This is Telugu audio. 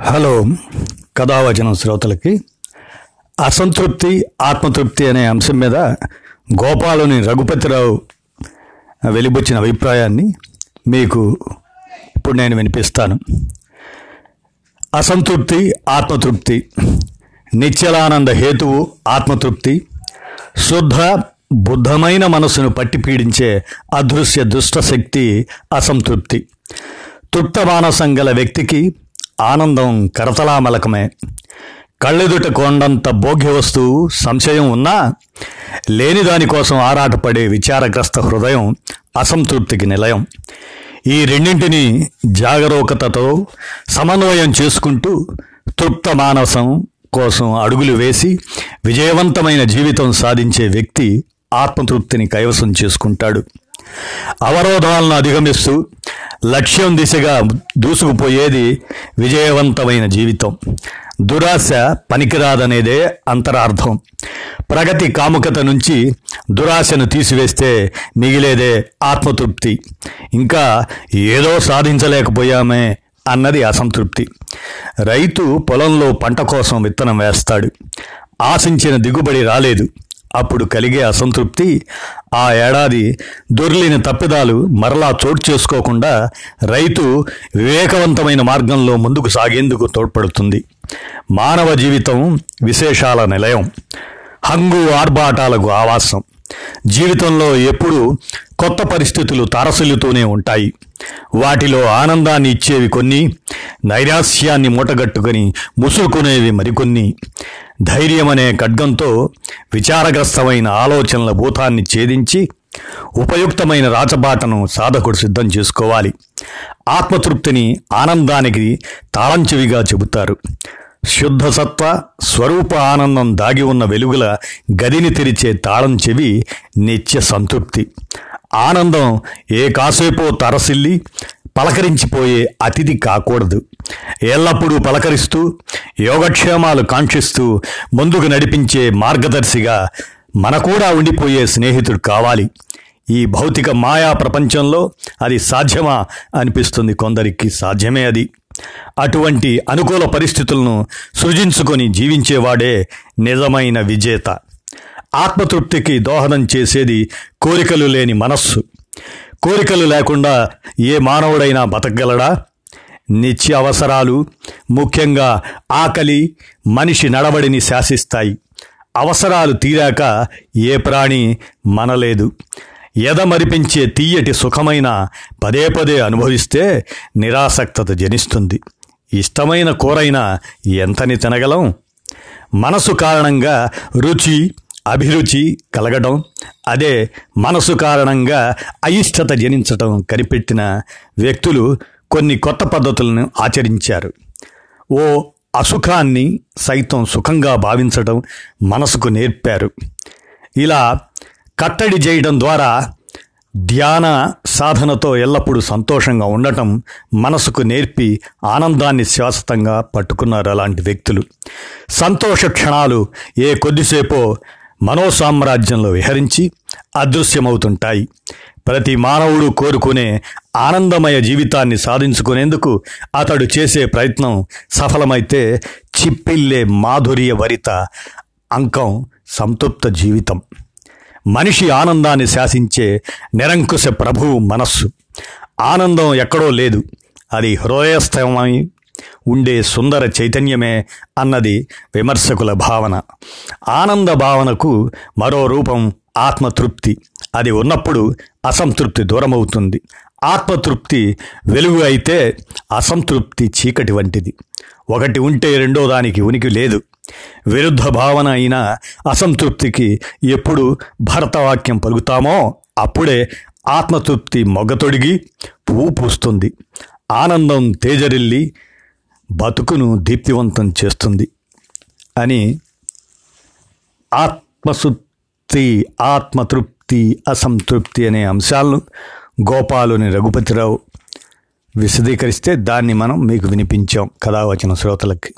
హలో కథావచనం శ్రోతలకి. అసంతృప్తి ఆత్మతృప్తి అనే అంశం మీద గోపాలుని రఘుపతిరావు వెలిబుచ్చిన అభిప్రాయాన్ని మీకు ఇప్పుడు నేను వినిపిస్తాను. అసంతృప్తి ఆత్మతృప్తి నిత్యలానంద హేతువు ఆత్మతృప్తి శుద్ధ బుద్ధమైన మనసును పట్టి పీడించే అదృశ్య దుష్టశక్తి అసంతృప్తి. తృప్త మానసం గల వ్యక్తికి ఆనందం కరతలామలకమే. కళ్ళెదుట కొండంత భోగ్య వస్తువు సంశయం ఉన్నా లేని దానికోసం ఆరాటపడే విచారగ్రస్త హృదయం అసంతృప్తికి నిలయం. ఈ రెండింటిని జాగరూకతతో సమన్వయం చేసుకుంటూ తృప్త మానసం కోసం అడుగులు వేసి విజయవంతమైన జీవితం సాధించే వ్యక్తి ఆత్మతృప్తిని కైవసం చేసుకుంటాడు. అవరోధాలను అధిగమిస్తూ లక్ష్యం దిశగా దూసుకుపోయేది విజయవంతమైన జీవితం. దురాశ పనికిరాదనేదే అంతరార్థం. ప్రగతి కాముకత నుంచి దురాశను తీసివేస్తే మిగిలేదే ఆత్మతృప్తి. ఇంకా ఏదో సాధించలేకపోయామే అన్నది అసంతృప్తి. రైతు పొలంలో పంట కోసం విత్తనం వేస్తాడు. ఆశించిన దిగుబడి రాలేదు. అప్పుడు కలిగే అసంతృప్తి ఆ ఏడాది దొర్లిన తప్పిదాలు మరలా చోటు చేసుకోకుండా రైతు వివేకవంతమైన మార్గంలో ముందుకు సాగేందుకు తోడ్పడుతుంది. మానవ జీవితం విశేషాల నిలయం. హంగు ఆర్భాటాలకు ఆవాసం. జీవితంలో ఎప్పుడూ కొత్త పరిస్థితులు తారసిల్లుతూనే ఉంటాయి. వాటిలో ఆనందాన్ని ఇచ్చేవి కొన్ని నైరాస్యాన్ని మూటగట్టుకొని ముసురుకునేవి మరికొన్ని. ధైర్యం అనే ఖడ్గంతో విచారగ్రస్తమైన ఆలోచనల భూతాన్ని ఛేదించి ఉపయుక్తమైన రాచబాటను సాధకుడు సిద్ధం చేసుకోవాలి. ఆత్మతృప్తిని ఆనందానికి తాళంచెవిగా చెబుతారు. శుద్ధసత్వ స్వరూప ఆనందం దాగి ఉన్న వెలుగుల గదిని తెరిచే తాళం చెవి నిత్య సంతృప్తి. ఆనందం ఏ కాసేపో తరసిల్లి పలకరించిపోయే అతిథి కాకూడదు. ఎల్లప్పుడూ పలకరిస్తూ యోగక్షేమాలు కాంక్షిస్తూ ముందుకు నడిపించే మార్గదర్శిగా మన కూడా ఉండిపోయే స్నేహితుడు కావాలి. ఈ భౌతిక మాయా ప్రపంచంలో అది సాధ్యమా అనిపిస్తుంది కొందరికి. సాధ్యమే అది. అటువంటి అనుకూల పరిస్థితులను సృజించుకొని జీవించేవాడే నిజమైన విజేత. ఆత్మతృప్తికి దోహదం చేసేది కోరికలు లేని మనస్సు. కోరికలు లేకుండా ఏ మానవుడైనా బతకగలడా? నిత్య అవసరాలు ముఖ్యంగా ఆకలి మనిషి నడవడిని శాసిస్తాయి. అవసరాలు తీరాక ఏ ప్రాణి మనలేదు. ఎదమరిపించే తీయటి సుఖమైన పదే పదే అనుభవిస్తే నిరాసక్తత జనిస్తుంది. ఇష్టమైన కూరైనా ఎంతని తినగలం? మనసు కారణంగా రుచి అభిరుచి కలగడం అదే మనసు కారణంగా అయిష్టత జనించటం కనిపెట్టిన వ్యక్తులు కొన్ని కొత్త పద్ధతులను ఆచరించారు. ఓ అసుఖాన్ని సైతం సుఖంగా భావించటం మనసుకు నేర్పారు. ఇలా కట్టడి చేయడం ద్వారా ధ్యాన సాధనతో ఎల్లప్పుడూ సంతోషంగా ఉండటం మనసుకు నేర్పి ఆనందాన్ని శాశ్వతంగా పట్టుకున్నారు అలాంటి వ్యక్తులు. సంతోష క్షణాలు ఏ కొద్దిసేపో మనోసామ్రాజ్యంలో విహరించి అదృశ్యమవుతుంటాయి. ప్రతి మానవుడు కోరుకునే ఆనందమయ జీవితాన్ని సాధించుకునేందుకు అతడు చేసే ప్రయత్నం సఫలమైతే చిప్పిల్లే మాధుర్య వరిత అంకం సంతృప్త జీవితం. మనిషి ఆనందాన్ని శాసించే నిరంకుశ ప్రభువు మనస్సు. ఆనందం ఎక్కడో లేదు. అది హృదయస్థమై ఉండే సుందర చైతన్యమే అన్నది విమర్శకుల భావన. ఆనంద భావనకు మరో రూపం ఆత్మతృప్తి. అది ఉన్నప్పుడు అసంతృప్తి దూరమవుతుంది. ఆత్మతృప్తి వెలుగు అయితే అసంతృప్తి చీకటి వంటిది. ఒకటి ఉంటే రెండో దానికి ఉనికి లేదు. విరుద్ధ భావన అయిన అసంతృప్తికి ఎప్పుడు భరతవాక్యం పలుకుతామో అప్పుడే ఆత్మతృప్తి మొగ్గతొడిగి పువ్వు పూస్తుంది. ఆనందం తేజరిల్లి బతుకును దీప్తివంతం చేస్తుంది అని ఆత్మసుప్తి ఆత్మతృప్తి అసంతృప్తి అనే అంశాలను గోపాలుని రఘుపతిరావు విశదీకరిస్తే దాన్ని మనం మీకు వినిపించాం కథావచన శ్రోతలకి.